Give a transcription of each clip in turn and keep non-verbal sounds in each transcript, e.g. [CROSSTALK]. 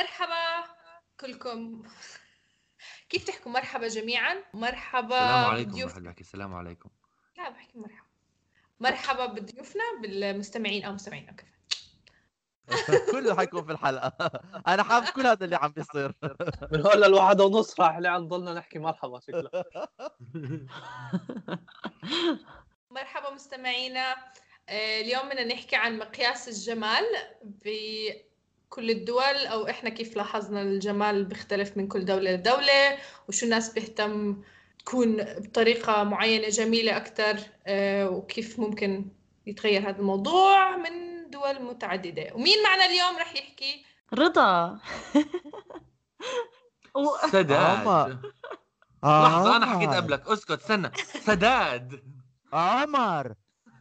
مرحبا كلكم. كيف تحكوا مرحبا جميعا؟ مرحبا السلام عليكم بضيوف بحكي السلام عليكم. لا بحكي مرحبا. مرحبا بضيوفنا بالمستمعين أو مستمعين أو كيف [LAUGHS] كله حيكون في الحلقة. أنا حابب كل هذا اللي عم بيصير. [LAUGHS] من هون للواحد ونص راح لعن ضلنا نحكي مرحبا شكله [LAUGHS] مرحبا مستمعينا. آه، اليوم بدنا نحكي عن مقياس الجمال بكل الدول أو إحنا كيف لاحظنا الجمال بيختلف من كل دولة لدولة وشو الناس بيهتم تكون بطريقة معينة جميلة أكثر وكيف ممكن يتغير هذا الموضوع من دول متعددة. ومين معنا اليوم رح يحكي؟ رضا. [LAUGHS] سداد. عمر. لحظة أنا. حكيت قبلك. اسكت استنى. سداد. عمر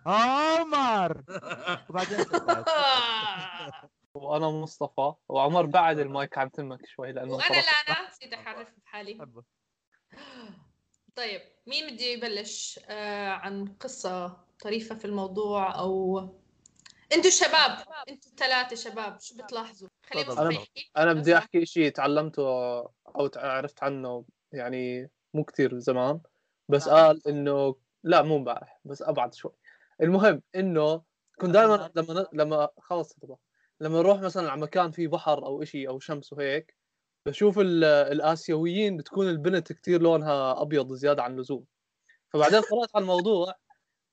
عمر [LAUGHS] وبعدين [LAUGHS] وأنا مصطفى وعمر بعد المايك عم تمك شوي لأنه صراحة- لأنا نسيت أعرف بحالي طيب مين بده يبلش؟ آه عن قصة طريفة في الموضوع أو أنتوا شباب أنتوا الثلاثة شباب شو بتلاحظوا؟ خلي تفضل. مصطفى أنا- يحكي أنا بدي أحكي شيء تعلمته أو عرفت عنه يعني مو كتير زمان بس قال إنه لا مو امبارح بس أبعد شوي. المهم إنه كنت دائما لما لما خلص لما نروح مثلا على مكان فيه بحر أو إشي أو شمس وهيك بشوف ال- الآسيويين بتكون البنت كتير لونها أبيض زيادة عن اللزوم. فبعدين قرأت عن الموضوع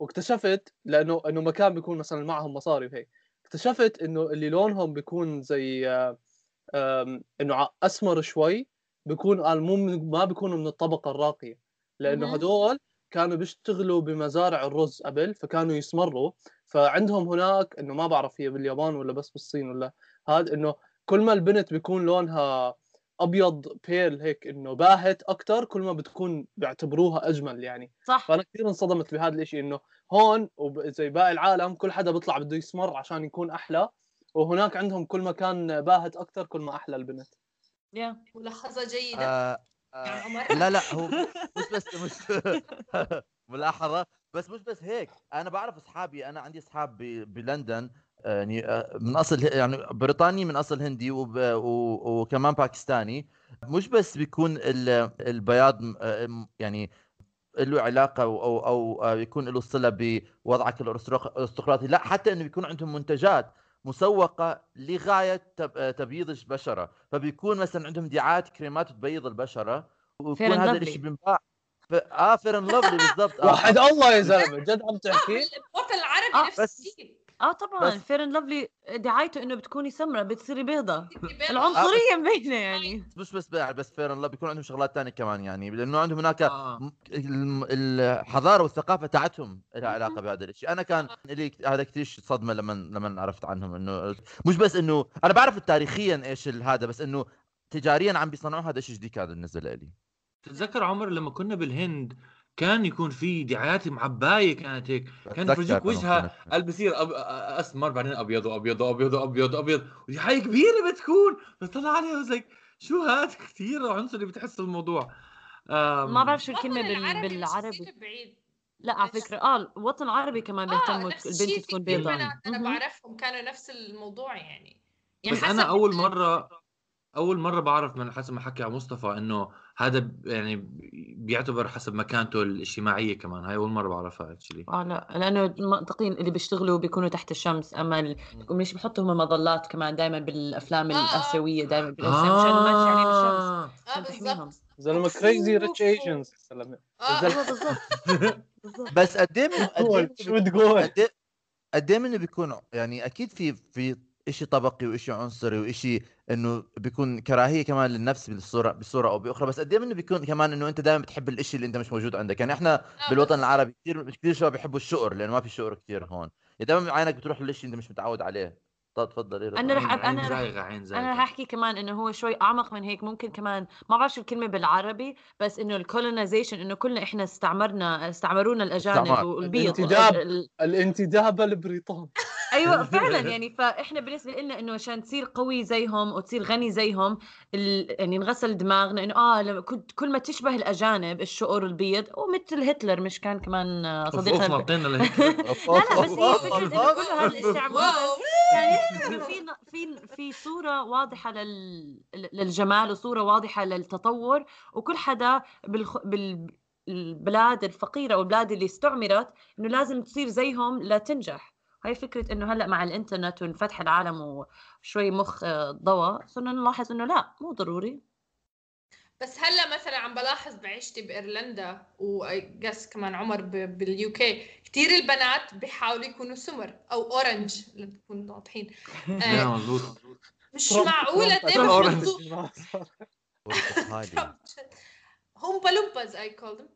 واكتشفت لأنه إنه مكان بيكون مثلا معهم مصاري وهيك. اكتشفت إنه اللي لونهم بيكون زي آه، إنه أسمر شوي بيكون قال مو من ما بيكونوا من الطبقة الراقية. لأنه. هدول كانوا بيشتغلوا بمزارع الرز قبل فكانوا يسمروا. فعندهم هناك إنه ما بعرف هي باليابان ولا بس بالصين ولا هذا إنه كل ما البنت بيكون لونها أبيض بيل هيك إنه باهت أكثر كل ما بتكون بيعتبروها أجمل يعني. صح. فأنا كثير انصدمت بهذا الشيء إنه هون وزي باقي العالم كل حدا بيطلع بده يسمر عشان يكون أحلى وهناك عندهم كل ما كان باهت أكثر كل ما أحلى البنت. يا ملاحظة جيدة. آه، يا آه، عمر لا لا هو [LAUGHS] مش بس مش [LAUGHS] ملاحظة بس مش بس هيك. أنا بعرف أصحابي أنا عندي أصحاب بلندن آه، يعني آه، من أصل يعني بريطاني من أصل هندي وكمان باكستاني. مش بس بيكون ال- البياض يعني له علاقة أو أو, أو يكون له صلة بوضعك الأرستقراطي لا حتى إنه بيكون عندهم منتجات. مسوقة لغاية تب- آه، تبييض البشرة فبيكون مثلا عندهم دعايات كريمات تبيض البشرة ويكون هذا Lovely. الشيء بينباع ف... آه Fair and Lovely بالضبط آه. وحد الله يا زلمة جد عم تحكي الوطن العربي آه، نفس بس- الشيء آه طبعا بس- Fair and Lovely دعايته إنه بتكوني سمراء بتصيري بيضة. العنصرية العنصريه مبينة يعني. مش [LAUGHS] بس بس Fair and بيكون عندهم شغلات تانية كمان يعني لأنه عندهم هناك آه. الحضارة والثقافة تاعتهم لها علاقة بهذا الشيء أنا كان لي هذا كثير صدمة لما لما عرفت عنهم إنه مش بس إنه أنا بعرف تاريخيا إيش هذا بس إنه تجاريا عم بيصنعوا هذا الشيء جديد كان بالنسبة لي. تتذكر عمر لما كنا بالهند كان يكون في دعايات معبايه كانت هيك. كان يفرجيك وجهها كانت- قال بصير أب... أسمر بعدين أبيض وأبيض وأبيض وأبيض وأبيض. ودي حاجة كبيرة بتكون. بس طلع عليها زيك شو هذا [LAUGHS] كثير عنصري بتحس الموضوع آم، ما بعرف شو الكلمة بال... بالعربي. بعيد. لا على؟ فكرة. آه الوطن العربي كمان بيهتموا آه نفس البنت تكون بيضاء أنا. بعرفهم كانوا نفس الموضوع يعني. يعني بس أنا أول مرة أول مرة بعرف من حسب ما حكى على مصطفى إنه هذا يعني بيعتبر حسب مكانته الاجتماعية كمان. هاي أول مرة بعرفها actually آه لا لأنه المنطقين اللي بيشتغلوا بيكونوا تحت الشمس. أما ال- مش بحطوا هم مظلات كمان دائما بالأفلام آه، آه. الآسيوية دائما بالاسيويه مشان ما تجي عليهم الشمس. آه. آه عشان تحميهم. زلمه Crazy Rich Asians بالضبط. بس قد إيه إيه شو بتقول قد إيه قد إيه منه بيكون يعني أكيد في في شيء طبقي وشيء عنصري وشيء إنه بيكون كراهية كمان للنفس بالصورة بصوره أو بأخرى. بس قد إيه منه بيكون كمان إنه أنت دائما بتحب الشيء اللي أنت مش موجود عندك. يعني إحنا بالوطن العربي كثير كثير شباب بيحبوا الشقر لأنه ما في شقر كثير هون. دائما عينك بتروح للشيء اللي أنت مش متعود عليه. طب تفضلي رضا. أنا رح- عين زايغة أنا زايغة. رح أحكي كمان إنه هو شوي أعمق من هيك. ممكن كمان ما بعرف شو الكلمة بالعربي بس إنه الكولونيزيشن إنه كلنا إحنا استعمرنا استعمرونا الأجانب. والبيض. الانتداب. ال- الانتداب البريطاني. [LAUGHS] أيوه [LAUGHS] فعلا. يعني فإحنا بالنسبة لنا إنه عشان تصير قوي زيهم وتصير غني زيهم ال... يعني نغسل دماغنا إنه آه لما كنت كل ما تشبه الأجانب الشقر والبيض ومثل هتلر مش كان كمان صديقنا [LAUGHS] لا لا بس هي فكره إنه كل [LAUGHS] هذا يعني إنه في في في صورة واضحة لل للجمال وصورة واضحة للتطور وكل حدا بالخ... بال البلاد الفقيرة أو البلاد اللي استعمرت إنه لازم تصير زيهم لتنجح. هاي فكرة إنه هلأ مع الإنترنت وانفتح العالم وشوي مخ آه، ضوى صرنا نلاحظ إنه لأ مو ضروري. بس هلأ مثلا عم بلاحظ بعيشتي بإيرلندا وقس كمان عمر ب- بال UK كثير البنات بيحاولوا يكونوا سمر أو orange لنكون واضحين. [LAUGHS] آه، مش ترامب- دايما Oompa Loompas I call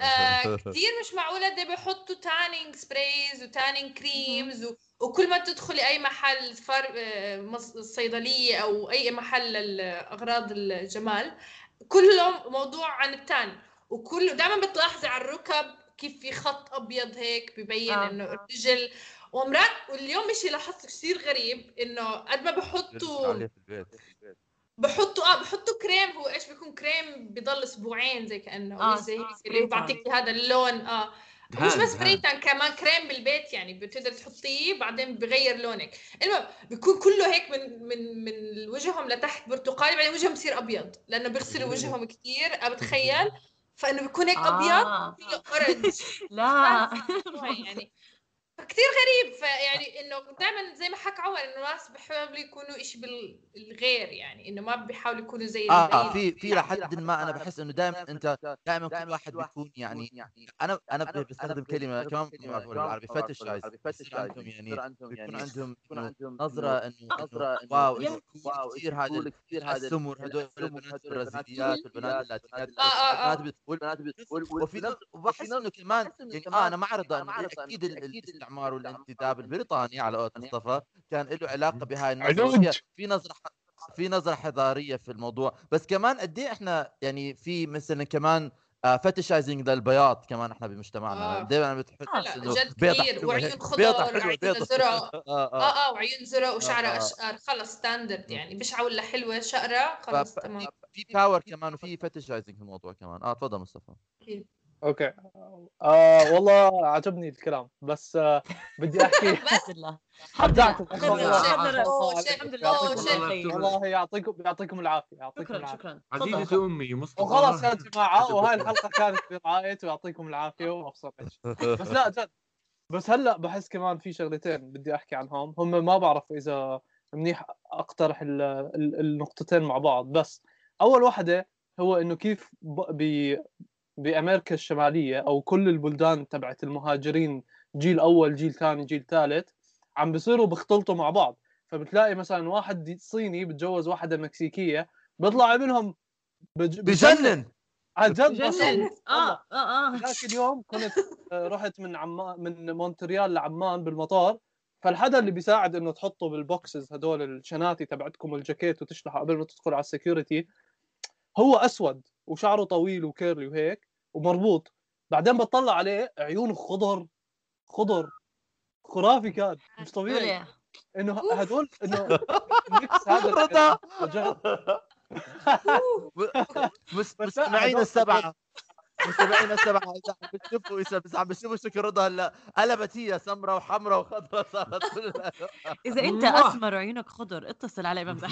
آه [LAUGHS] كثير مش معقولة ده بيحطوا tanning sprays و tanning creams و... وكل ما تدخلي أي محل فر... آه، مص- صيدلية أو أي محل لأغراض الجمال كلهم موضوع عن التاني. وكله دائما بتلاحظي على الركب كيف في خط أبيض هيك ببين آه. إنه الرجل ومرات واليوم شيء لاحظته كثير غريب إنه قد ما بحطوا عليه في البيت. بحطوا آه بحطوا كريم هو إيش بيكون كريم بضل أسبوعين زي كأنه آه، آه زي هيك اللي بيعطيك هذا اللون آه. مش بس spray tan كمان كريم بالبيت يعني بتقدر تحطيه بعدين بغير لونك. المهم بيكون كله هيك من من من وجههم لتحت برتقالي بعدين وجههم بصير أبيض لأنه بيغسلوا وجههم كثير بتخيل؟ فإنه بيكون هيك أبيض آه. فيه orange [LAUGHS] لا. يعني كثير غريب فيعني إنه دائما زي ما حكى عمر إنه الناس بيحاولوا يكونوا شيء بالغير يعني إنه ما بيحاولوا يكونوا زي آه. في في لحد ما أنا بحس إنه دائما أنت دائما كل واحد بيكون يعني أنا أنا بستخدم كلمة كمان بالعربي fetishize بيصير عندهم يعني بيكون عندهم [LAUGHS] نظرة إنه نظرة wow. Wow كثير هذا كثير هذا السمر هدول البنات البرازيليات والبنات اللاتينيات آه، آه، آه. البنات بت- والبنات وفي وبحس إنه كمان يعني آه أنا معرضه انه أكيد الاستعمار والانتداب البريطاني على قولة مصطفى كان له علاقة بهاي النظره. وفيها- في نظرة في نظرة حضارية في الموضوع. بس كمان قد إيه إحنا يعني في مثلا كمان fetishizing للبياض كمان إحنا بمجتمعنا. آه. دائما بتحس إنه جد كثير وعيون. خضر بيضة حلوة، عيون بيضة. زرق آه آه. آه آه وعيون زرق وشعرها آه. اشقر خلص standard يعني. بشعة ولا حلوة شقره خلص تمام. في power كمان وفي fetishizing في الموضوع كمان. آه تفضل مصطفى. أوكي. آه والله عجبني الكلام. بس آه بدي [LAUGHS] أحكي. أوه، الله. الحمد لله. والله يعطيكم يعطيكم العافية. يعطيكم شكرا العافية. شكرا. عزيزتي. أمي مصطفى. وخلاص يا جماعة وهاي الحلقة كانت برعايه ويعطيكم العافية وأبسط شيء [LAUGHS] بس لا جد. بس هلأ بحس كمان في شغلتين بدي أحكي عنهم. هم ما بعرف إذا منيح أقترح ال- ال- النقطتين مع بعض. بس أول واحدة هو إنه كيف بأمريكا الشمالية أو كل البلدان تبعت المهاجرين جيل أول جيل ثاني جيل ثالث عم بيصيروا بيختلطوا مع بعض. فبتلاقي مثلا واحد صيني بتجوز واحدة مكسيكية بيطلع منهم بج- بجنن. عن جد جنن. والله. آه آه آه. ذاك اليوم كنت آه، رحت من عمان من مونتريال لعمان بالمطار. فالحدا اللي بيساعد إنه تحطوا بال boxes هدول الشناتي تبعتكم الجاكيت وتشلحه قبل ما تدخل على ال security هو أسود وشعره طويل وكيرلي وهيك ومربوط. بعدين بطلع عليه عيونه خضر خضر خرافي كان مش طبيعي. إنه. هدول إنه [LAUGHS] الميكس هذا رضا. جد مس- [LAUGHS] بس لا، مستمعينا هدول- السبعة. مستمعينا السبعه اذا عم بتشوفوا اذا بس عم بتشوفوا شكل رضا هلأ. قلبت هي سمراء وحمراء وخضراء صارت أنت موah. أسمر وعيونك خضر اتصل علي بمزح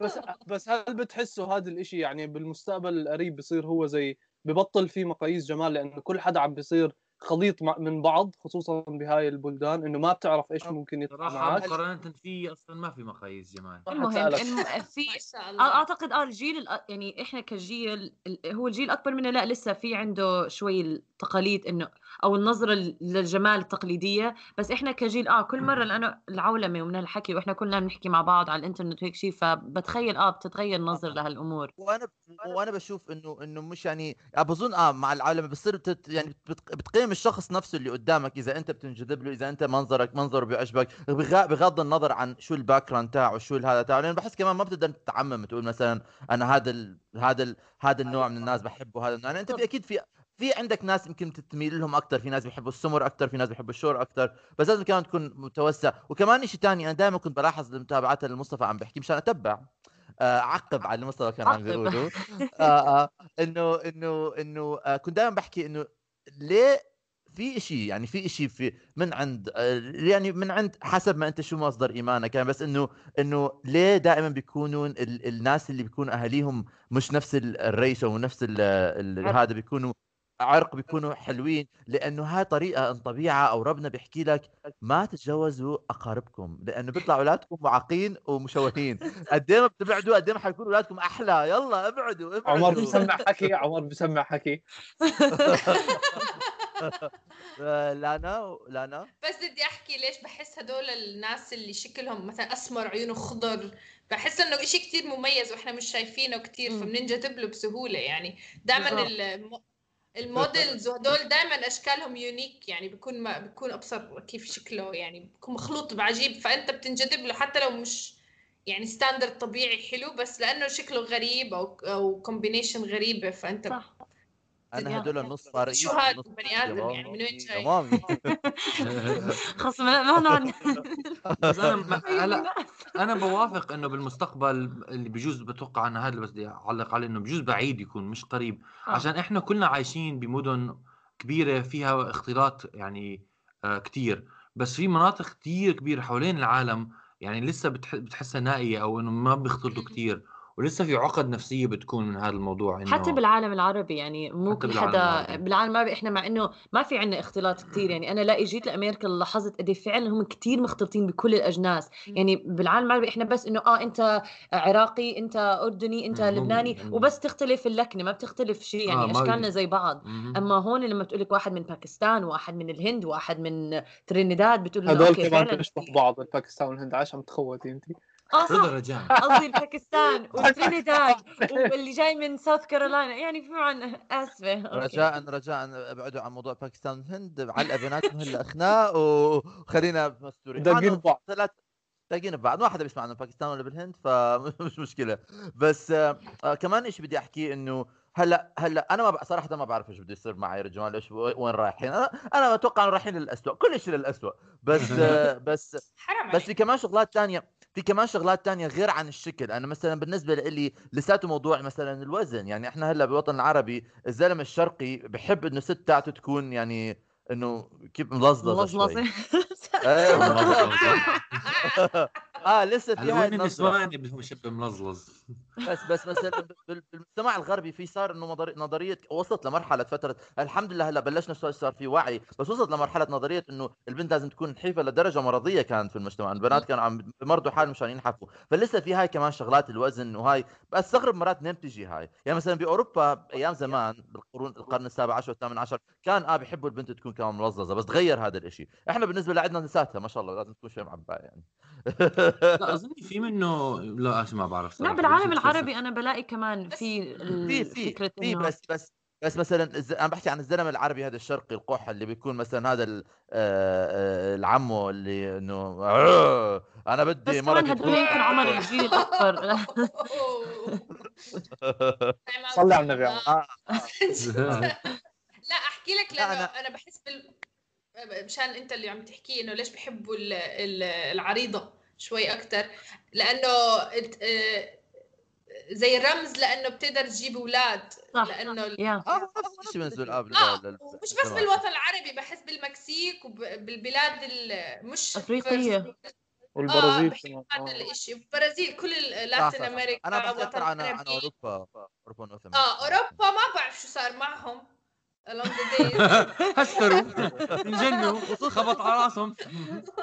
بس بس هل بتحسوا هذا الإشي يعني بالمستقبل القريب بصير هو زي ببطل في مقاييس جمال؟ لأنه كل حدا عم بيصير خليط مع- من بعض خصوصا بهاي البلدان إنه ما بتعرف إيش ممكن يطلع صراحة معك. مقارنه فيه أصلا ما في مقاييس جمال [LAUGHS] ما المهم في أعتقد آه الجيل الأ- يعني إحنا كجيل ال- هو الجيل الاكبر منا لا لسه في عنده شوي التقاليد إنه أو النظرة للجمال التقليدية. بس إحنا كجيل آه كل مرة لأنه العولمة ومن الحكي وإحنا كلنا بنحكي مع بعض على الإنترنت وهيك شيء فبتخيل آه بتتغير نظر لهالأمور. وأنا وأنا بشوف إنه إنه مش يعني بظن آه مع العالم بتصير يعني بت- بتقيم الشخص نفسه اللي قدامك إذا أنت بتنجذب له إذا أنت منظرك منظره بيعجبك بغ- بغض النظر عن شو ال background تاعه شو هذا تاعه لأنه بحس كمان ما بتقدر تعمم تقول مثلا أنا هذا ال... هذا ال... هذا النوع من الناس بحبه هذا النوع. يعني أنت في أكيد في في عندك ناس يمكن تميل لهم أكثر في ناس بيحبوا السمر أكثر في ناس بيحبوا الشور أكثر بس لازم كمان تكون متوسع. وكمان شيء ثاني أنا دائما كنت بلاحظ المتابعات اللي مصطفى عم بحكي مشان أتبع. آه عقب على اللي مصطفى كان عم. بيقوله. [LAUGHS] آه آه إنه إنه إنه كنت دائما بحكي إنه ليه في إشي يعني في إشي في من عند آه، يعني من عند حسب ما أنت شو مصدر إيمانك يعني بس إنه إنه ليه دائما بيكونوا ال- الناس اللي بيكونوا أهاليهم مش نفس ال- الريس أو نفس ال- ال- عرق. هذا بيكونوا عرق بيكونوا حلوين لأنه هاي طريقة طبيعة أو ربنا بيحكي لك ما تتجوزوا أقاربكم لأنه بيطلع أولادكم معاقين ومشوهين. قد إيه ما بتبعدوا قد إيه ما حيكونوا أولادكم أحلى. يلا ابعدوا ابعدوا. عمر بسمع حكي عمر بسمع حكي. [LAUGHS] لانا لانا. بس بدي أحكي ليش بحس هدول الناس اللي شكلهم مثلا أسمر عيونه خضر. بحس إنه إشي كتير مميز وإحنا مش شايفينه كتير مم. فبننجذب له بسهولة يعني. دائما. ال models وهدول دائما أشكالهم unique يعني بيكون ما بيكون ابصر كيف شكله يعني. بيكون مخلوط بعجيب فأنت بتنجذب له حتى لو مش يعني standard طبيعي حلو بس لأنه شكله غريب أو أو combination غريبة فأنت صح. أنا. هدول النص صار شو هاد بني آدم يعني، من وين جاي؟ تمام خلص ما ما نقعد [LAUGHS] بس أنا [LAUGHS] أيوة هلا. أنا بوافق إنه بالمستقبل اللي بجوز بتوقع أنا هذا اللي بس بدي أعلق عليه إنه بجوز بعيد يكون مش قريب آه. عشان إحنا كلنا عايشين بمدن كبيرة فيها اختلاط يعني آه كتير بس في مناطق كتير كبيرة حوالين العالم يعني لسه بتح- بتحسها نائية أو إنه ما بيختلطوا كتير ولسه في عقد نفسية بتكون من هذا الموضوع إنه حتى بالعالم العربي يعني مو كل حدا العربي. بالعالم العربي إحنا مع إنه ما في عندنا اختلاط كثير يعني أنا لا جيت لأمريكا لاحظت قد إيه فعلا هم كثير مختلطين بكل الأجناس يعني بالعالم العربي إحنا بس إنه آه أنت عراقي أنت أردني أنت مم، لبناني مم. وبس تختلف اللكنة ما بتختلف شيء يعني آه، أشكالنا زي بعض مهم. أما هون لما تقول لك واحد من باكستان واحد من الهند واحد من ترينيداد بتقول له هدول okay كمان فعلا بيشبه في- بعض الباكستان والهند عايش عم تخوتي انت آه صح. رجاء قصدي باكستان [LAUGHS] وترينيداد [LAUGHS] واللي جاي من ساوث كارولاينا يعني في عن اسفه. رجاء رجاء ابعدوا عن موضوع باكستان والهند. على بيناتهم هلا خناق وخلينا مستورين داقين ببعض ثلاث داقين ببعض ما حدا بيسمع عن باكستان ولا بالهند؟ فمش [LAUGHS] مشكلة. بس آه آه كمان شيء بدي احكيه إنه هلا هلا أنا ما ب- صراحة ما بعرف إيش بده يصير معي يا رجال. إيش وين رايحين؟ أنا أنا بتوقع إنه رايحين للاسوء كل شيء للاسوء بس آه بس حرام بس عليك. في كمان شغلات تانية. في كمان شغلات تانية غير عن الشكل. أنا مثلا بالنسبة لي لساته موضوع مثلا الوزن. يعني إحنا هلأ بالوطن العربي الزلمة الشرقي بحب إنه الست تاعته تكون يعني إنه كيف ملظلظه ملظلظه [LAUGHS] [LAUGHS] آه لسه في هاي النظره اللي شب ملظلظ بس بس بال- بالمجتمع الغربي في صار إنه نظرية وصلت لمرحلة فترة. الحمد لله هلأ بلشنا صار في وعي بس وصلت لمرحلة نظرية إنه البنت لازم تكون نحيفه لدرجة مرضية كانت في المجتمع. البنات كانوا عم بمرضوا حالهم مشان ينحفوا. فلسه في هاي كمان شغلات الوزن وهاي. بستغرب مرات منين بتجي هاي؟ يعني مثلا بأوروبا أيام زمان بالقرون القرن السابع عشر والثامن عشر كان آه بيحبوا البنت تكون كمان ملظظه بس تغير هذا الإشي. إحنا بالنسبة لعندنا نساتها ما شاء الله لازم تكون شوي معبايه يعني. [LAUGHS] لا أظن في منه لا ما بعرف لا. بالعالم بس- العربي أنا بلاقي كمان بس- في في فكرة في بس بس بس مثلا. أنا بحكي عن الزلمة العربي هذا الشرقي القح اللي بيكون مثلا هذا ال- آه، آه، العمو اللي إنه آه، أنا بس بدي كمان مرتي هدول يمكن عمر الجيل [LAUGHS] الاكبر [LAUGHS] صلي على النبي لا أحكي لك لا، لأنه أنا- أنا بحس بال مشان أنت اللي عم تحكي إنه ليش بحبوا ال- ال- العريضة. شوي أكثر لأنه آه، زي الرمز لأنه بتقدر تجيب أولاد صح لأنه ال- يا آه نفس الشيء بنزل الآب آه لل- ومش بس بالوطن العربي بحس بالمكسيك وبالبلاد ال- مش أفريقية. آه والبرازيل هذا آه. الشيء البرازيل كل صح، لاتين صح. أمريكا أنا وطن عن عن. أوروبا أوروبا. آه أوروبا ما بعرف شو صار معهم along the days هسروا انجنوا خبط على رأسهم.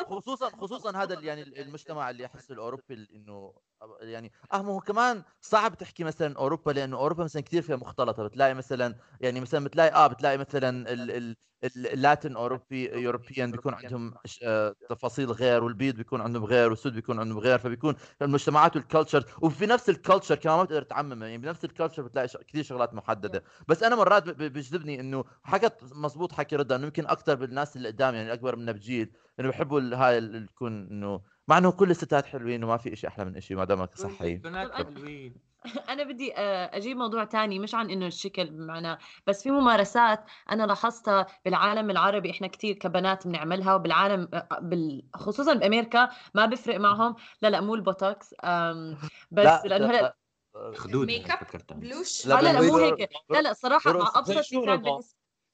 خصوصا خصوصا هذا يعني المجتمع اللي احس الأوروبي ال- إنه يعني آه ما هو كمان صعب تحكي مثلا أوروبا لأنه أوروبا مثلا كثير فيها مختلطة. بتلاقي مثلا يعني مثلا بتلاقي آه بتلاقي مثلا ال ال ال- اللاتين أوروبي European بيكون عندهم ش- آه، تفاصيل غير والبيض بيكون عندهم غير والسود بيكون عندهم غير فبيكون المجتمعات وال culture وفي نفس ال culture كمان ما بتقدر تعممها يعني بنفس ال culture بتلاقي كثير شغلات محددة. بس أنا مرات بيجذبني إنه حكت مزبوط حكي رضا إنه يمكن أكثر بالناس اللي قدام يعني الاكبر منا بجيل إنه بحبوا هاي اللي تكون إنه مع إنه كل الستات حلوين وما في شيء أحلى من شيء ما دامك صحي البنات حلوين. [LAUGHS] أنا بدي آه، أجيب موضوع تاني مش عن إنه الشكل بمعنى بس في ممارسات أنا لاحظتها بالعالم العربي إحنا كتير كبنات بنعملها وبالعالم آه، بال... خصوصا بامريكا ما بيفرق معهم. لا لا مو البوتوكس بس لأنه هلا خدود make up. blush؟ لا، لا لا مو هيك. لا لا صراحة مع أبسط؟ بالنسبة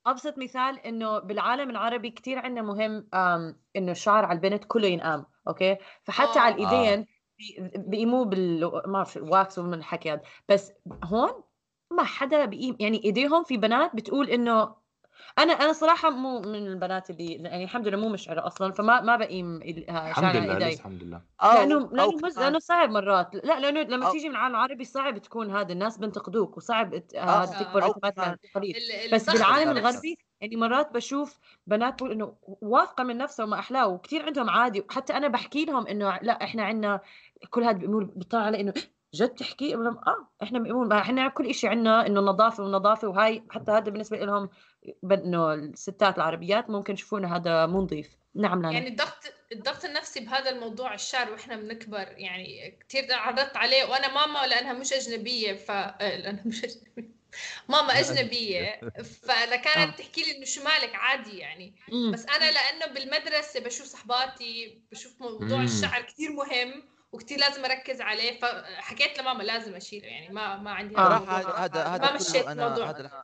أبسط مثال إنه بالعالم العربي كتير عندنا مهم إنه الشعر على البنت كله ينقام. okay فحتى آه. على الإيدين بي- بيقيموه بال ما بعرف ال wax ومن الحكي هذا بس هون ما حدا بيقيم يعني إيديهم في بنات بتقول إنه أنا أنا صراحة مو من البنات اللي يعني الحمد لله مو مشعرة أصلا فما ما بقيم الحمد شعر لله ايدي لسه الحمد لله. لأنه أو لأنه مز... لأنه صعب مرات. لا لأنه لما أو- تيجي من العالم العربي صعب تكون هذا الناس بنتقدوك وصعب تكبر التقاليد ال- بس بالعالم. الغربي يعني مرات بشوف بنات بقول إنه واثقة من نفسها وما احلاه وكثير عندهم عادي. وحتى أنا بحكي لهم إنه لا إحنا عندنا كل هذا بيقولوا بيطلع علي إنه جد تحكي؟ آه إحنا بنقول إحنا كل شيء عندنا إنه نظافة ونظافة وهاي حتى هذا بالنسبة لهم انه الستات العربيات ممكن يشوفونا هذا مو نظيف نعم لا يعني الضغط الضغط النفسي بهذا الموضوع الشعر وإحنا بنكبر يعني كثير تعرضت عليه. وأنا ماما لأنها مش أجنبية ف آه، لأنها مش أجنبية. ماما [LAUGHS] أجنبية. فانا كانت تحكي لي إنه شو مالك عادي يعني. بس أنا لأنه بالمدرسة بشوف صحباتي بشوف موضوع. الشعر كثير مهم وكثير لازم أركز عليه. فحكيت لماما لازم أشيله يعني ما ما عندي آه. صراحة هذا هذا ما هذا مشيت كله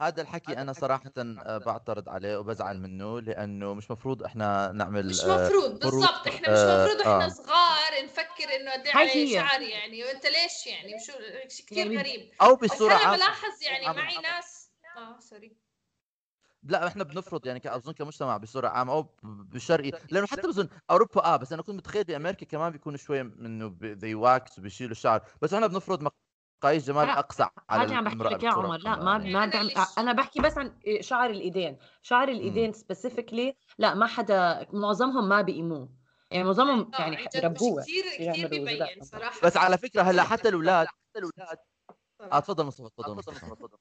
هذا هذا الحكي أنا صراحة بعترض عليه وبزعل منه لأنه مش مفروض إحنا نعمل مش آه، مفروض فروض. بالضبط إحنا مش آه، مفروض إحنا آه. صغار نفكر إنه قد إيه هي. شعر يعني وأنت ليش يعني شو شيء كثير يعني غريب أو بس بصورة أنا بلاحظ يعني عامة. معي ناس آه سوري لا إحنا بنفرض يعني أظن كمجتمع بصورة عامة أو بالشرقي لأنه حتى بظن أوروبا آه بس أنا كنت متخيل بامريكا كمان بيكونوا شوي منه the wax وبيشيلوا الشعر بس إحنا بنفرض مقاييس جمال لا، أقصى على هذا عم بحكي لك يا عمر لا ما. ما ليش؟ أنا بحكي بس عن شعر الإيدين شعر الإيدين specifically لا ما حدا معظمهم ما بيقيموه يعني معظمهم آه، يعني بربوه كثير كثير ببين. صراحة بس على فكرة هلأ حتى الأولاد صراحة. آه تفضل مصطفى تفضل مصطفى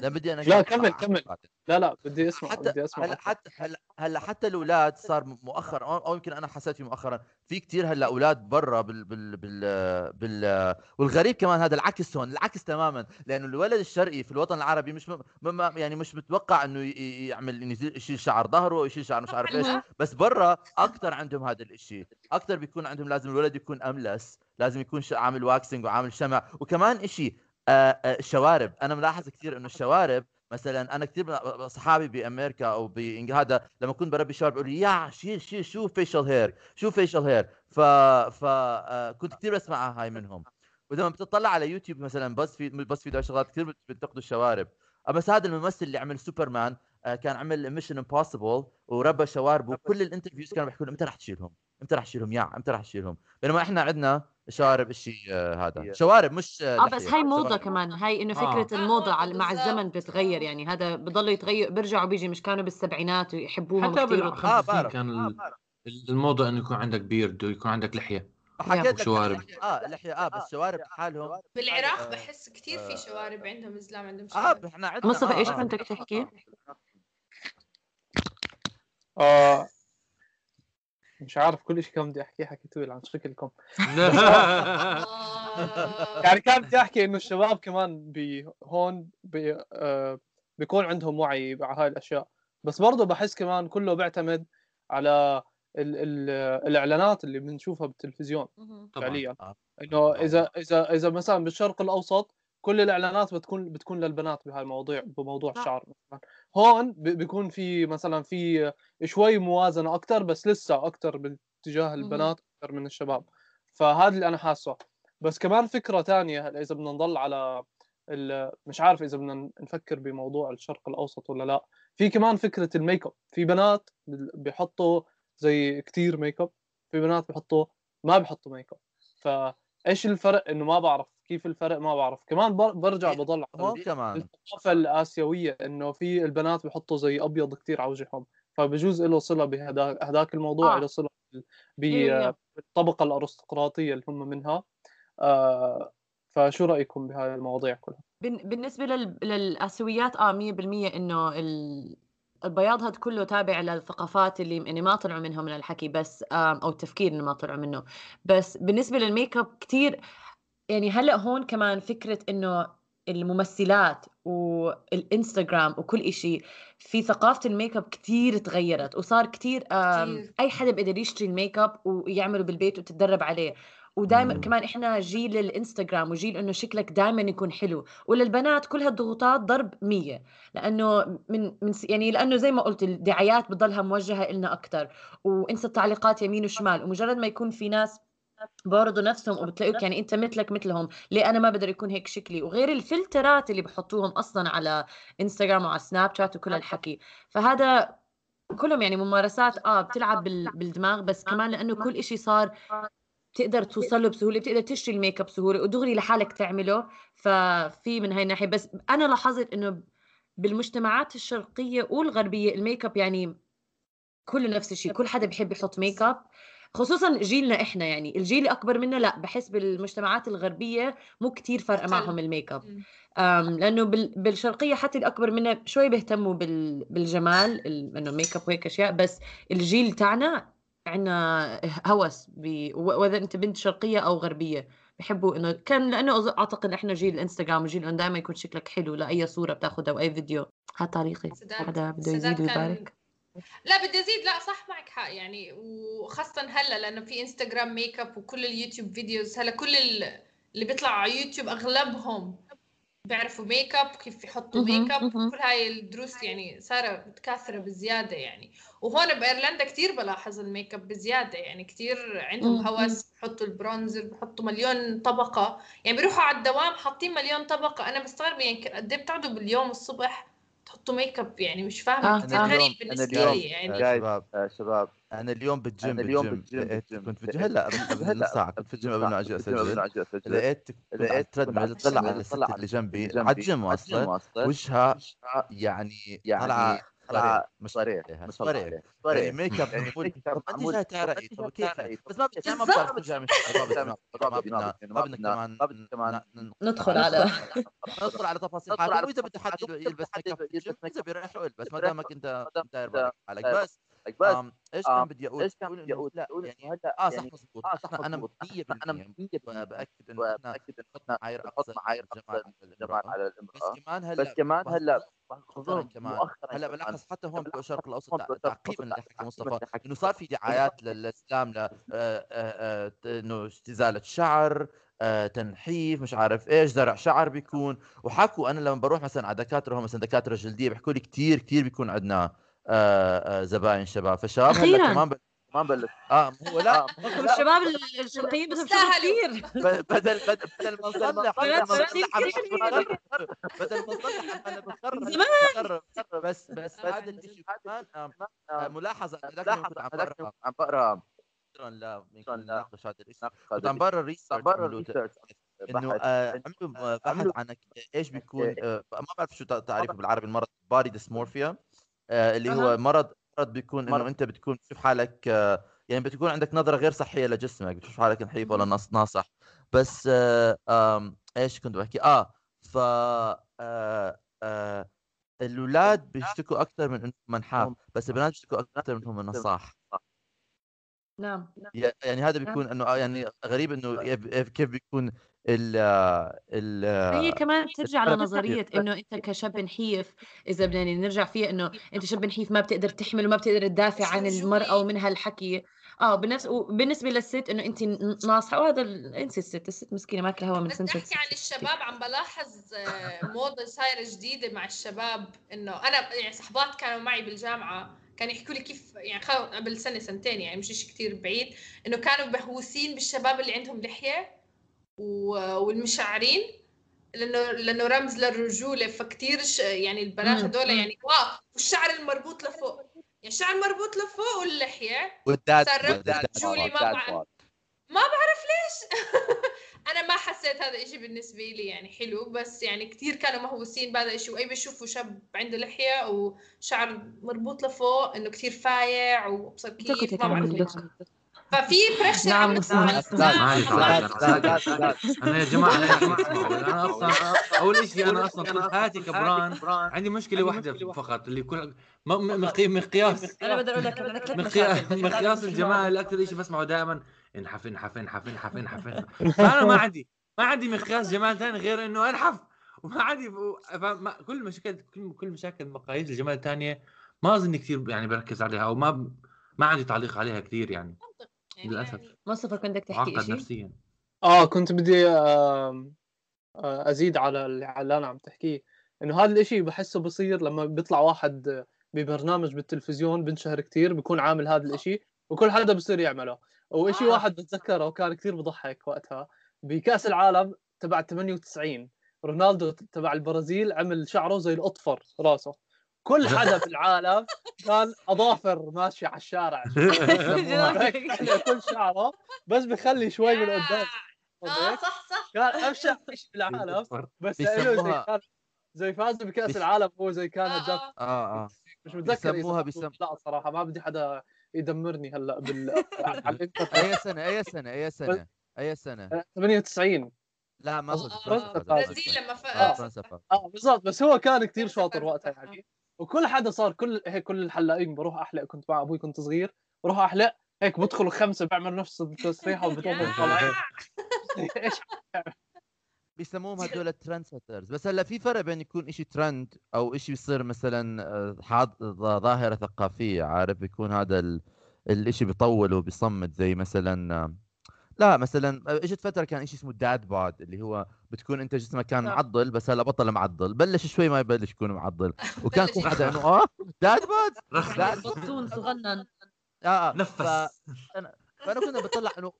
لا بدي أنا لا، كمل، كمل. لا لا بدي أسمع حتى بدي أسمع هلأ حتى هلأ هلأ حتى الأولاد صار مؤخرا أو أو يمكن أنا حسيت فيه مؤخرا في كتير هلأ أولاد برا بال بال بال, بال والغريب كمان هذا العكس هون العكس تماما لأنه الولد الشرقي في الوطن العربي مش م... م... يعني مش متوقع إنه يعمل يشيل شعر ظهره أو يشيل شعر مش عارف إيش. بس برا أكثر عندهم هذا الشيء أكثر بيكون عندهم لازم الولد يكون أملس لازم يكون. عامل waxing وعامل شمع وكمان شيء الشوارب أنا ملاحظ كثير إنه الشوارب مثلا أنا كثير من أصحابي بأمريكا أو هذا لما كنت بربي شوارب بيقولوا لي يا شيل شيل شو facial hair شو facial hair ف ف آه كنت كثير بسمع هاي منهم ولما بتطلع على يوتيوب مثلا بس في بس في شغلات كثير بينتقدوا الشوارب آه، بس هذا الممثل اللي عمل سوبرمان آه، كان عمل Mission Impossible وربى شواربه كل ال interviews كانوا بيحكوا له إمتى رح تشيلهم؟ إمتى رح تشيلهم؟ يا إمتى رح تشيلهم؟ بينما إحنا عندنا شوارب الشيء هذا شوارب مش آه بس لحية. هاي موضة شوارب. كمان هاي إنه آه. فكرة آه، على مع. الزمن بتتغير يعني هذا بضل يتغير بيرجعوا بيجي مش كانوا بالسبعينات ويحبوهم حتى بال آه، 50 بعرف. كان آه،. الموضة إنه يكون عندك beard ويكون عندك لحية حكيت. لحية- آه لحية آه بس شوارب حالهم بالعراق آه، بحس كثير آه، في شوارب عندهم إسلام عندهم آه شوارب إحنا عندنا مصطفى آه إيش آه. كنتك تحكي؟ آه مش عارف كل شيء كان بدي أحكيه حكيتوا لي عن شكلكم. آه. [LAUGHS] يعني كان بدي أحكي إنه الشباب كمان بي هون بي آه بيكون عندهم وعي مع هاي الأشياء. بس برضه بحس كمان كله بيعتمد على ال ال الإعلانات اللي بنشوفها بالتلفزيون فعليا. آه. إنه إذا إذا إذا مثلا بالشرق الأوسط كل الإعلانات بتكون بتكون للبنات بهاي المواضيع بموضوع. الشعر مثلا. هون بيكون في مثلا في شوي موازنة أكثر بس لسه أكثر باتجاه البنات أكثر من الشباب. فهذا اللي أنا حاسه. بس كمان فكرة تانية هلا إذا بدنا نضل على مش عارف إذا بدنا نفكر بموضوع الشرق الأوسط ولا لا. في كمان فكرة ال make up في بنات بيحطوا زي كتير make up في بنات بيحطوا ما بيحطوا make up فإيش الفرق إنه ما بعرف كيف الفرق ما بعرف. كمان بر- برجع إيه، بضل كمان. الثقافه الاسيويه إنه في البنات بيحطوا زي أبيض كتير على وجههم فبجوز له صلة بهذاك هذاك الموضوع آه. له صلة هي- بالطبقة الأرستقراطية اللي هم منها. آه فشو رأيكم بهاي المواضيع كلها؟ بن- بالنسبة لل... للآسيويات آه 100% إنه ال... البياض هذا كله تابع للثقافات اللي يعني ما طلعوا منها من الحكي بس أو التفكير اللي ما طلعوا منه. بس بالنسبة للميك أب كثير يعني هلأ هون كمان فكرة إنه الممثلات والإنستغرام وكل إشي في ثقافة ال make up كتير تغيرت وصار كتير. أي حدا بيقدر يشتري ال make up ويعمله بالبيت وتتدرب عليه ودائما. كمان إحنا جيل الإنستغرام وجيل إنه شكلك دائما يكون حلو وللبنات كل هالضغوطات ضرب مية لأنه من من يعني لأنه زي ما قلت الدعايات بتضلها موجهة لنا أكثر وإنسى التعليقات يمين وشمال ومجرد ما يكون في ناس بارضوا نفسهم وبتلاقوك يعني أنت مثلك مثلهم. ليه أنا ما بقدر يكون هيك شكلي؟ وغير ال filters ات اللي بحطوهم أصلا على انستغرام وعلى Snapchat وكل الحكي فهذا كلهم يعني ممارسات آه بتلعب بال- بالدماغ بس كمان لأنه كل إشي صار بتقدر توصل له بسهولة بتقدر تشتري الميك أب بسهولة ودغري لحالك تعمله. ففي من هاي الناحية. بس أنا لاحظت إنه بالمجتمعات الشرقية والغربية الميك أب يعني كله نفس الشيء. كل حدا بيحب يحط ميك أب. خصوصا جيلنا إحنا يعني الجيل اللي اكبر منا لا بحس بالمجتمعات الغربية مو كتير فارقه. معهم الميك اب لأنه بال- بالشرقية حتى الأكبر منا شوي بيهتموا بال- بالجمال ال- إنه ميك اب وهيك أشياء بس الجيل تاعنا عندنا هوس ب- و- وإذا أنت بنت شرقية أو غربية بحبوا إنه كان لأنه أعتقد إحنا جيل الانستغرام وجيل إنه دائما يكون شكلك حلو لاي صورة بتاخذها أو اي فيديو إذا- حدا بده يزيد ويبارك. لا بدي أزيد. لا صح معك حق. يعني وخاصة هلأ لأنه في Instagram makeup وكل ال YouTube videos هلأ كل ال- اللي بيطلع على يوتيوب أغلبهم بيعرفوا ميك اب كيف يحطوا ميك اب. كل هاي الدروس يعني صار متكاثرة بزيادة يعني. وهون بأيرلندا كتير بلاحظ الميك اب بزيادة يعني. كتير عندهم هوس بحطوا ال bronzer بحطوا مليون طبقة. يعني بيروحوا على الدوام حاطين مليون طبقة. أنا بستغرب يعني قد إيه بتقعدوا باليوم الصبح تحطوا ميك اب يعني مش فاهمة آه، كتير آه. غريب اليوم- لي يعني. آه، جاي شباب. آه، شباب. أنا اليوم بالجيم أنا اليوم بالجيم. كنت في لقيت- هلا هلأ ساعه كنت في الجيم قبل ما أجي أسجل. لقيت لقيت كنت على الست اللي جنبي على الجيم واصلة وجهها وجهها يعني يعني عليه يعني صريح ميك اب يعني معمول انت جاي انت طب كيف بس ما بدنا ما بدنا ما بدنا ما بدنا كمان ما بدنا كمان ن- ندخل على ندخل على تفاصيل. على واذا بده حد يلبس ميك اب يلبس ميك اب إلبس؟ ما دامك أنت حالك بس بس آم، إيش كان بدي أقول؟ إيش كان بدي أقول؟ لا يعني هلأ آه صح يعني مزبوط آه بس صح أنا 100% أنا أنا 100% باكد إنه إحنا باكد إنه إحنا معايير اقصى معايير الجمال على الامراه بس الامراه كمان بس هلأ كمان هلا مؤخرا كمان هلا بلاحظ حتى هون بالشرق الأوسط تعقيبا اللي حكى مصطفى إنه صار في دعايات للإسلام ل آه، آه، آه، إنه ازاله شعر آه، تنحيف مش عارف إيش زرع شعر بيكون. وحكوا أنا لما بروح مثلا على دكاترة هم مثلا دكاترة جلدية بيحكوا لي كثير كثير بيكون عندنا آه، آه، زباين شباب. فالشباب. كمان ب... كمان بلش آه هو لا آه، لكم الشباب ال- الشرقيين استاهلوا. كثير بدل بدل بدل ما نصلح بدل ما نصلح ما بس بس آه، هذا آه، آه، ملاحظة كنت عم بقرا عم بقرا شكرا لا لا. نناقش هذا ناقش كنت عم بقرا برا الريسيرش إنه آه، عملوا بحث عن إيش بيكون آه، ما بعرف شو تعريفه بالعربي المرض بادي ديسمورفيا اللي هو. مرض مرض بيكون. إنه أنت بتكون بتشوف حالك آه، يعني بتكون عندك نظرة غير صحية لجسمك بتشوف حالك نحيف ولا نص ناصح. بس آه، إيش كنت بحكي؟ آه ف آه، آه، الأولاد بيشتكوا أكثر من إنهم منحاف بس البنات بيشتكوا أكثر من إنهم نصاح. نعم. يعني هذا بيكون إنه آه، يعني غريب إنه كيف كيف بيكون ال ال هي كمان ترجع كتير. إنه أنت كشاب نحيف إذا بدنا نرجع فيها إنه أنت شاب نحيف ما بتقدر تحمل وما بتقدر تدافع عن هي؟ ومن هالحكي آه بنفس وبالنسبة للست إنه أنت ن- ناصحة وهذا ال- انسي الست الست مسكينة ماكلة هوا من بدي سنة أحكي عن الشباب عم بلاحظ آه، موضة صايرة جديدة مع الشباب إنه أنا يعني صحبات كانوا معي بالجامعة كانوا يحكوا لي كيف يعني قبل سنة سنتين يعني مش شيء كثير بعيد إنه كانوا مهووسين بالشباب اللي عندهم لحية والمشعرين لأنه لأنه رمز للرجولة فكتير. يعني البنات هذول. يعني واو والشعر المربوط لفوق يعني الشعر المربوط لفوق واللحية صار رمز ما بعرف. ما بعرف ليش [LAUGHS] أنا ما حسيت هذا الاشي بالنسبة لي يعني حلو بس يعني كثير كانوا مهووسين بهذا الاشي وأي بيشوفوا شاب عنده لحية أو شعر مربوط لفوق إنه كثير فايع كنت كيف ما بعرف. ففي بريشر نعم، نعم. أنا يا جماعة أنا يا جماعة أنا أصلا اول شيء أنا أصلا طول حياتي كبران عندي مشكلة واحدة فقط اللي كل مقياس. أنا بقدر أقول لك مقياس الجمال أكثر شيء بسمعه دائما انحف انحف انحف انحف انحف انحف فأنا ما عندي ما عندي مقياس جمال ثاني غير إنه أنحف. وما فما كل مشاكل كل كل مشاكل مقاييس الجمال الثانية ما أظن كثير يعني بركز عليها أو ما ما عندي تعليق عليها كثير يعني. يعني. يعني مصطفى كنت بدك تحكي معقد شيء نفسيا. آه كنت بدي آم، آه، أزيد على اللي أنا عم تحكيه. إنه هذا الإشي بحسه بصير لما بيطلع واحد ببرنامج بالتلفزيون بنشهر كتير بيكون عامل هذا الإشي وكل حدا بصير يعمله. وإشي آه. واحد بتذكره كان كتير بضحك وقتها بكأس العالم تبع 98 رونالدو تبع البرازيل عمل شعره زي الأطفر راسه. كل [LAUGHS] حدا في العالم كان أظافر ماشيه على الشارع. [LAUGHS] كل شعره بس بخلي شوي من قدام. آه صح صح. كان ابشع شيء بالعالم بس لأنه زي كان زي فاز بكأس العالم هو زي كان آه، هداف آه. آه. آه مش متذكر إذا بيسم- لا صراحة ما بدي حدا يدمرني هلأ بال [LAUGHS] أي سنة أي سنة أي سنة أي سنة؟ 98 لا ما آه، صدق فازت. البرازيل لما آه، فاز. آه بالضبط بس هو كان كثير شاطر. وقتها يعني. وكل حدا صار كل هيك كل الحلاقين بروح أحلق كنت مع أبوي كنت صغير بروح أحلق هيك بدخلوا خمسة بيعمل نفس التسريحه وبتوهم طالعين إيش؟ بيسموهم هدول ال trend setters بس هلأ في فرق بين يكون إشي ترند أو إشي بيصير مثلا آه، حاض ظاهرة ثقافية عارف؟ بيكون هذا ال... الإشي بيطول وبيصمد زي مثلا آه، لا مثلا اجت فتره كان إشي اسمه dad bod اللي هو بتكون أنت جسمك كان صح. معضل بس هلا بطل معضل بلش شوي ما يبلش يكون معضل [LAUGHS] وكان يكون يخف. إنه آه dad bod رخ لا. بطون صغنن آه آه. نفس فأنا كنا بطلع إنه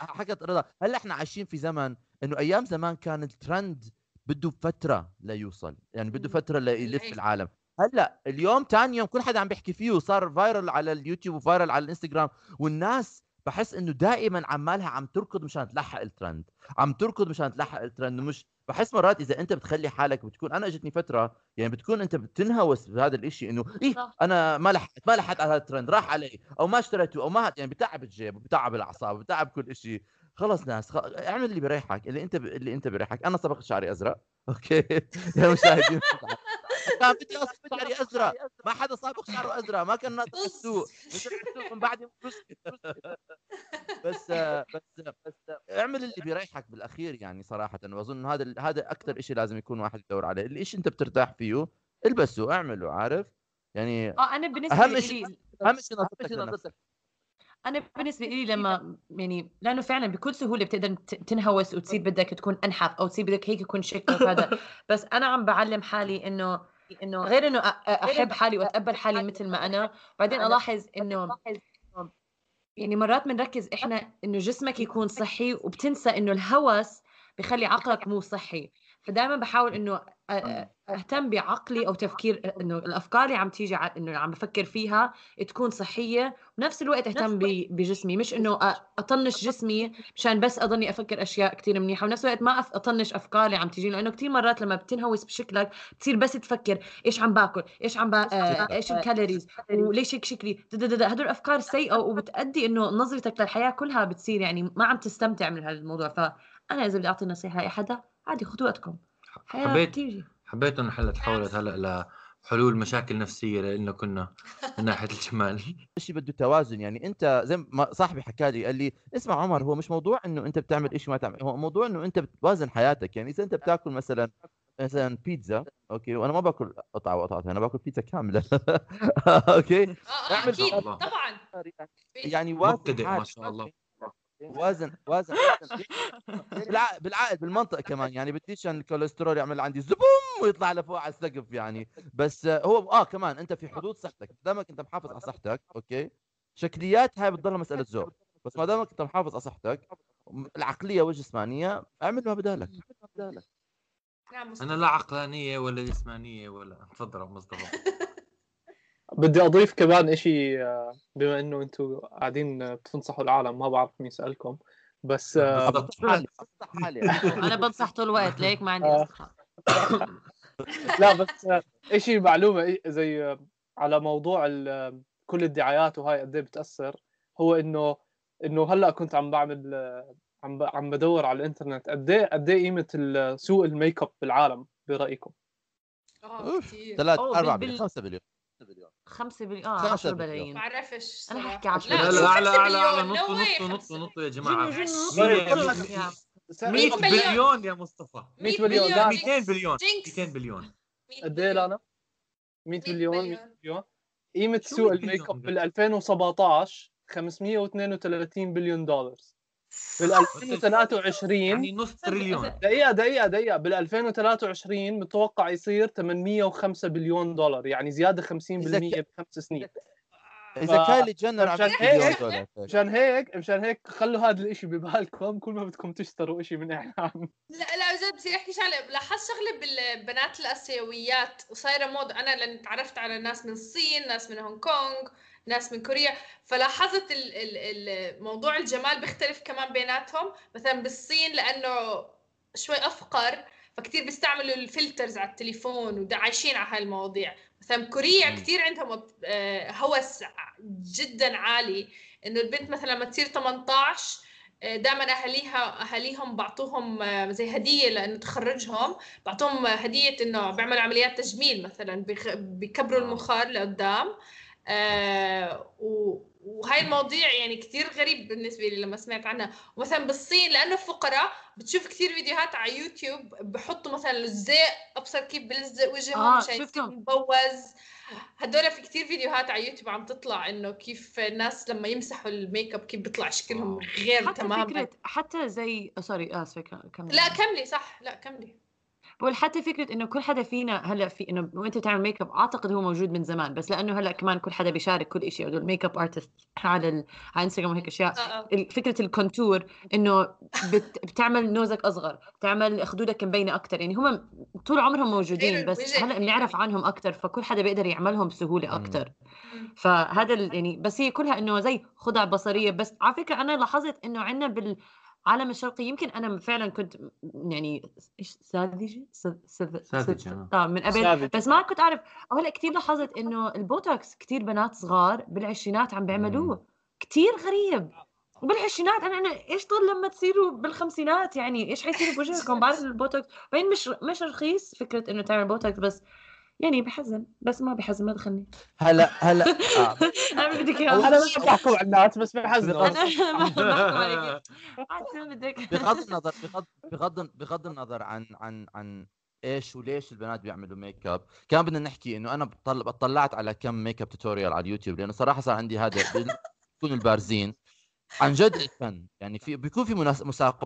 حكت رضا هلأ إحنا عايشين في زمن إنه أيام زمان كان الترند بده فترة ليوصل يعني بده. فترة ليلف. العالم هلأ اليوم تاني يوم كل حدا عم بيحكي فيه وصار viral على ال YouTube و viral على الإنستغرام والناس بحس إنه دائما عمالها عم تركض مشان تلحق الترند عم تركض مشان تلحق الترند مش بحس مرات إذا أنت بتخلي حالك بتكون أنا إجتني فترة يعني بتكون أنت بتنهوس بهذا الإشي إنه إيه. أنا ما لحقت ما لحقت على هذا الترند راح علي أو ما اشتريته أو ما يعني بتعب الجيب وبتعب الأعصاب وبتعب كل شيء خلص ناس خ... اعمل اللي بيريحك اللي انت ب... اللي انت بيريحك أنا صبغت شعري أزرق أوكي؟ [LAUGHS] يا مشاهدين. [LAUGHS] كان بدي [LAUGHS] اصبغ شعري أزرق. ما حدا صابغ شعره أزرق ما كان ناطق السوق من بعد بس بس بس اعمل اللي بيريحك بالأخير يعني صراحة. وأظن هذا هذا أكثر شيء لازم يكون واحد يدور عليه. الشيء أنت بترتاح فيه البسه اعمله عارف؟ يعني آه أنا بالنسبة لي شيء- أهم شيء نظرتك أنا بالنسبة لي لما يعني لأنه فعلا بكل سهولة بتقدر تنهوس وتصير بدك تكون أنحف أو تصير بدك هيك يكون شكلك هذا [LAUGHS] بس أنا عم بعلم حالي إنه إنه غير إنه أحب حالي وأتقبل حالي مثل ما أنا. بعدين ألاحظ إنه يعني مرات بنركز إحنا إنه جسمك يكون صحي وبتنسى إنه الهوس بخلي عقلك مو صحي. فدائما بحاول إنه أ- أ- أهتم بعقلي أو تفكير إنه الأفكار اللي عم تيجي إنه عم بفكر فيها تكون صحية بنفس الوقت أهتم بجسمي. مش إنه أطنش جسمي مشان بس أضلني أفكر أشياء كثير منيحة ونفس الوقت ما أطنش افكار اللي عم تيجي لأنه كثير مرات لما بتنهوس بشكلك بتصير بس تفكر إيش عم باكل إيش عم با... آه، إيش ال calories وليش هيك شكلي. هدول أفكار سيئة وبتأدي إنه نظرتك للحياة كلها بتصير يعني ما عم تستمتع من هالموضوع فأنا إذا بدي أعطي نصيحة لأي حدا عادي خذوا وقتكم حبيت حبيت إنه حلت تحولت هلأ لحلول مشاكل نفسية لنا كنا من ناحية [LAUGHS] الجمال. الشيء بده توازن يعني أنت زي ما صاحبي حكى لي قال لي اسمع عمر هو مش موضوع إنه أنت بتعمل شيء ما تعمل هو موضوع إنه أنت بتوازن حياتك. يعني إذا أنت بتاكل مثلا مثلا بيتزا okay وأنا ما باكل قطعه وقطعتين أنا باكل بيتزا كاملة. [LAUGHS] okay؟ آه آه، أكيد. طبعا. يعني مبتدئ ما. شاء الله. [LAUGHS] وازن وازن [LAUGHS] بالعقل بالعقل بالمنطق كمان يعني بديش عن الكوليسترول يعمل عندي zoom ويطلع لفوق على السقف يعني. بس هو آه كمان أنت في حدود صحتك دامك أنت محافظ على صحتك okay؟ شكليات هاي بتضلها مسألة ذوق بس ما دامك أنت محافظ على صحتك العقلية والجسمانيه اعمل ما بدالك. نعم أنا لا عقلانية ولا جسمانية ولا تفضل مصطفى. [LAUGHS] بدي أضيف كمان إشي آه، بما إنه أنتم قاعدين آه، بتنصحوا العالم ما بعرف مين سألكم بس آه، بنصح حالي. [LAUGHS] أنا بنصح طول الوقت ليك ما عندي [LAUGHS] لا بس إشي معلومة زي على موضوع كل الدعايات وهاي قد إيه بتأثر هو إنه إنه هلأ كنت عم بعمل عم عم بدور على الإنترنت قد إيه قد إيه قيمة سوق الميك أب بالعالم برأيكم؟ آه كثير أربع 4 خمسة مليون. 5 بليون آه 10 بلايين ما بعرفش أنا حكي 10 لا لا اعلى اعلى اعلى نص نص نص نص يا جماعة. 100 بليون. يا مصطفى. 100 بليون. 200 بليون. 200 بليون. قد إيه لانا؟ 100 بليون 100 بليون. قيمة سوق الميك أب بال 2017 532 بليون دولار بال 2023 يعني نص تريليون. دقيقة دقيقة دقيقة. بال 2023 متوقع يصير 805 بليون دولار يعني زيادة 50% إذا ك- بخمس سنين. اذا Kylie Jenner مشان عمل هيك- مليون دولار مشان هيك مشان هيك خلوا هذا الإشي ببالكم. كل ما بدكم تشتروا إشي من اعلان لا لا جد بصير احكي شغلة. لاحظت شغلة بالبنات الآسيويات؟ وصايرة موضه أنا لأن تعرفت على ناس من الصين ناس من هونغ كونغ. ناس من كوريا. فلاحظت ال- ال- ال- موضوع الجمال بيختلف كمان بيناتهم. مثلا بالصين لأنه شوي أفقر فكتير بيستعملوا ال filters على التليفون وده عايشين على هاي المواضيع. مثلا كوريا مم. كتير عندهم آه، هوس جدا عالي. إنه البنت مثلا لما تصير 18 دائما اهاليها أهاليهم بعطوهم آه، زي هدية لأنه تخرجهم بعطوهم هدية إنه بيعملوا عمليات تجميل مثلا بيكبروا آه. المخار لقدام. آه، و- وهاي المواضيع يعني كثير غريب بالنسبة لي لما سمعت عنها. ومثلا بالصين لأنه فقراء بتشوف كثير فيديوهات على يوتيوب بحطوا مثلا الزيت أبصر كيف بلزق وجههم آه، شفتهم. مبوز. هدول في كثير فيديوهات على يوتيوب عم تطلع إنه كيف الناس لما يمسحوا ال make up كيف بيطلع شكلهم آه. غير حتى تماما. فكره حتى زي sorry اسفه كمل لا كملي صح. لا كملي. بقول حتى فكرة إنه كل حدا فينا هلأ في إنه وأنت بتعمل make up أعتقد هو موجود من زمان بس لأنه هلأ كمان كل حدا بيشارك كل شيء هدول make up artist على ال... على انستغرام وهيك أشياء آه آه. فكرة ال contour إنه بت... بتعمل نوزك أصغر بتعمل خدودك مبينة أكثر يعني هم طول عمرهم موجودين بس. هلأ بنعرف عنهم أكثر فكل حدا بيقدر يعملهم بسهوله. أكثر. فهذا ال- يعني بس هي كلها إنه زي خدع بصرية بس على فكرة أنا لاحظت إنه عندنا بالعالم الشرقي يمكن أنا فعلا كنت يعني إيش ساذجة؟ سذ- آه. آه من قبل. ساذجة. بس ما كنت أعرف. هلا كثير لاحظت إنه البوتوكس كثير بنات صغار بالعشرينات عم بيعملوه. كثير غريب. وبالعشرينات أنا أنا إيش طول لما تصيروا بالخمسينات؟ يعني إيش حيصير بوجهكم؟ بعد البوتوكس بعدين مش مش رخيص فكرة إنه تعمل بوتوكس بس يعني بحزن بس ما بحزن ما دخلني هلا هلا. [LAUGHS] آه. اعمل بدك أنا اياه مش بحكم على الناس بس بحزنوا أنا ما بحكم عليك. [LAUGHS] عاد شو بدك؟ بغض النظر [LAUGHS] بغض بغض بغض النظر عن عن عن إيش وليش البنات بيعملوا make up كان بدنا نحكي إنه أنا بطل اطلعت على كم make up tutorial على اليوتيوب لأنه صراحة صار عندي هذا بيكونوا البارزين عن جد الفن يعني في بيكون في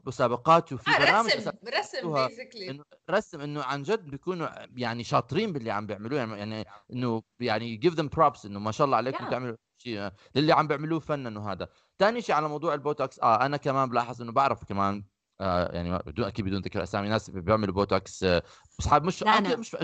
مسابقات وفي آه برامج رسم رسم basically إنه رسم إنه عن جد بيكونوا يعني شاطرين باللي عم بيعملوه. يعني يعني إنه يعني give them props إنه ما شاء الله عليكم Yeah. تعملوا شيء للي عم بيعملوه فن وهذا. ثاني شيء على موضوع البوتوكس. آه أنا كمان بلاحظ إنه بعرف كمان آه يعني بدون أكيد بدون ذكر اسامي ناس بيعملوا بوتوكس آه أصحاب مش أنا مش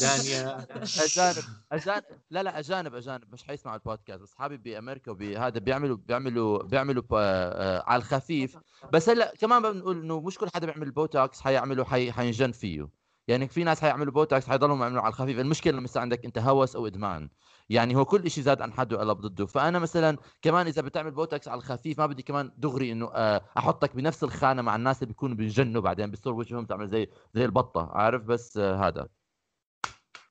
دانيا [LAUGHS] أجانب. أجانب لا لا أجانب أجانب. مش حيسمعوا البودكاست. اصحابي بأمريكا وبهذا بيعملوا بيعملوا بيعملوا آه، على الخفيف. بس هلأ كمان بنقول إنه مش كل حدا بيعمل بوتوكس حيعملوا حي حينجن فيه. يعني في ناس حيعملوا بوتوكس حيضلوا يعملوا على الخفيف. المشكلة لما يصير عندك انت هوس أو إدمان. يعني هو كل شيء زاد عن حده قلب ضده. فأنا مثلا كمان إذا بتعمل بوتوكس على الخفيف ما بدي كمان دغري إنه آه، أحطك بنفس الخانة مع الناس اللي بيكونوا بينجنوا بعدين بيصير وجههم تعمل زي زي البطة عارف؟ بس آه، هذا.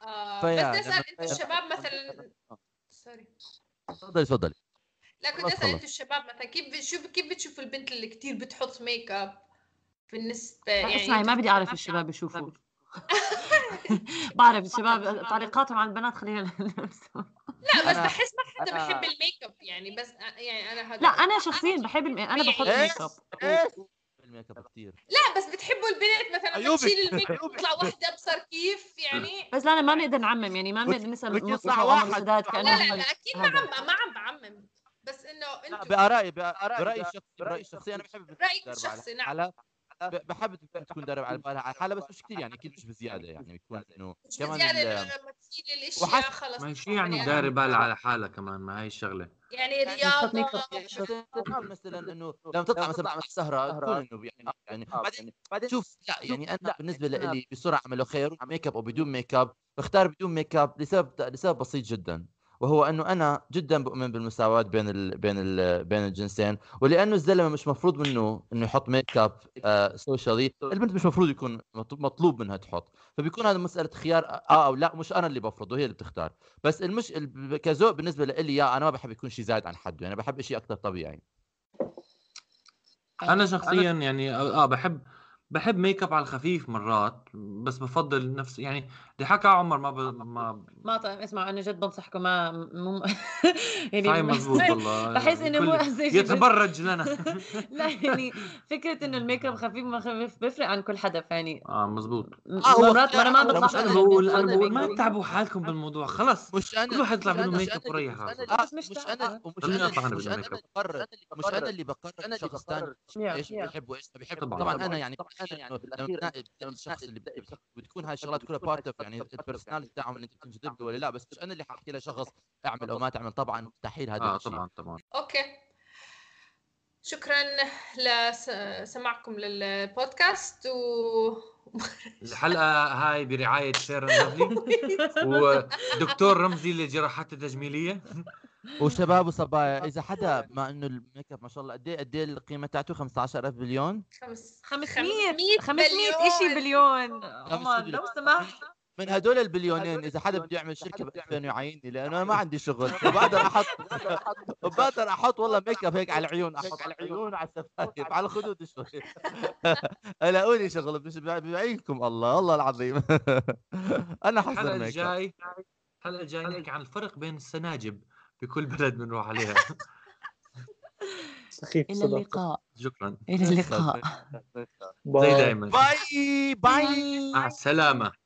آه بس أسأل لما- أنتوا الشباب مثلا sorry. تفضلي تفضلي لا كنت أسأل. أنتوا الشباب مثلا كيف شو كيف بتشوف البنت اللي كثير بتحط make up بالنسبة يعني اسمعي ما بدي أعرف الشباب يشوفوا. [LAUGHS] بعرف الشباب تعليقاتهم على البنات خلينا [LAUGHS] لا بس بحس ما حدا بحب ال make up يعني بس يعني أنا هذا لا أنا شخصيا بحب الم... أنا بحط إيه؟ make up ال make up كثير لا بس بتحبوا البنت مثلا أيوبي. تشيل ال make up تطلع وحده ابصر كيف يعني؟ بس لا لا ما بنقدر نعمم يعني ما بنقدر نسأل وعمر واحد. لا لا لا أكيد ما. عم ما عم بعمم بس إنه أنتوا بأرائي برأيي الشخصي برأيي الشخصي أنا بحب على الشخصي نعم. بحب البنت تكون دايرة بالها. على حالها بس مش كثير يعني أكيد مش [LAUGHS] بزيادة يعني بيكون إنه مش كمان بزيادة لما تشيل الأشياء وحس- خلص ما هي شو يعني يعني دايرة بالها على حالها كمان ما هي الشغلة. يعني make up. مثلا إنه لما تطلع مثلا سهرة تكون إنه يعني يعني بعدين بعدين شوف لا يعني أنا بالنسبة لي بسرعة أعمله خير make up أو بدون make up بختار بدون make up لسبب لسبب بسيط جدا. وهو أنه أنا جدا بؤمن بالمساواة بين ال بين ال بين الجنسين ولأنه الزلمة مش مفروض منه إنه يحط make up آه socially البنت مش مفروض يكون مطلوب- مطلوب منها تحط. فبيكون هذا مسألة خيار آه أو لا مش أنا اللي بفرضه هي اللي بتختار. بس المش ال- كذوق بالنسبة لي يا أنا ما بحب يكون شيء زايد عن حده يعني بحب شيء أكثر طبيعي. أنا شخصيا يعني آه بحب بحب make up على الخفيف مرات بس بفضل نفس يعني اللي حكى عمر ما ب... ما ما طيب اسمع أنا جد بنصحكم ما مو [LAUGHS] يعني صحيح ما- مزبوط والله بحس إنه مو يتبرج لنا [LAUGHS] لا يعني فكرة إنه ال make up خفيف ما خفيف بيفرق عن كل حدا يعني آه مزبوط هو- مرات أنا ما بطلع مش أنا بقول أنا بقول ما. تتعبوا حالكم بالموضوع خلص مش أنا كل واحد يطلع أنا- ميك مش اب أنا- وريح مش. أنا- بس مش. أنا أنا مش أنا. اللي بقرر مش أنا اللي بقرر شخص ثاني إيش. بيحب وايش ما بيحب طبعاً. أنا يعني أنا يعني الشخص اللي بت- بتكون هاي الشغلات كلها بارت اوف يعني البرسوناليتي تاعهم اللي أنت بتنجذب له ولا لأ بس مش أنا اللي حاحكي لشخص اعمل أو ما تعمل طبعا مستحيل هذا آه الشيء. طبعا طبعا. أوكي. شكرا لسماعكم للبودكاست و [LAUGHS] الحلقة هاي برعاية شيرن رمزي [LAUGHS] ودكتور رمزي للجراحات التجميلية. وشباب وصبايا [LAUGHS] إذا حدا مع إنه الميك اب ما شاء الله قد إيه قد إيه القيمة تاعته؟ 15000 بليون؟ خمس 500 500 شيء بليون. عمر لو سمحت. من هدول البليونين إذا حدا بده يعمل شركة ب 2000 يعيني لأنه أنا ما عندي شغل. [LAUGHS] وبقدر أحط [LAUGHS] بقدر [LAUGHS] أحط والله make up هيك على العيون أحط على العيون. على الشفايف على الخدود شوي. الاقوني شغل بعينكم الله والله العظيم. أنا حصر الحلقة الجاي الحلقة الجاي نحكي عن الفرق بين السناجب بكل بلد بنروح عليها. سخيف إلى اللقاء. شكرا. إلى اللقاء. زي bye. دائما bye bye. مع السلامة.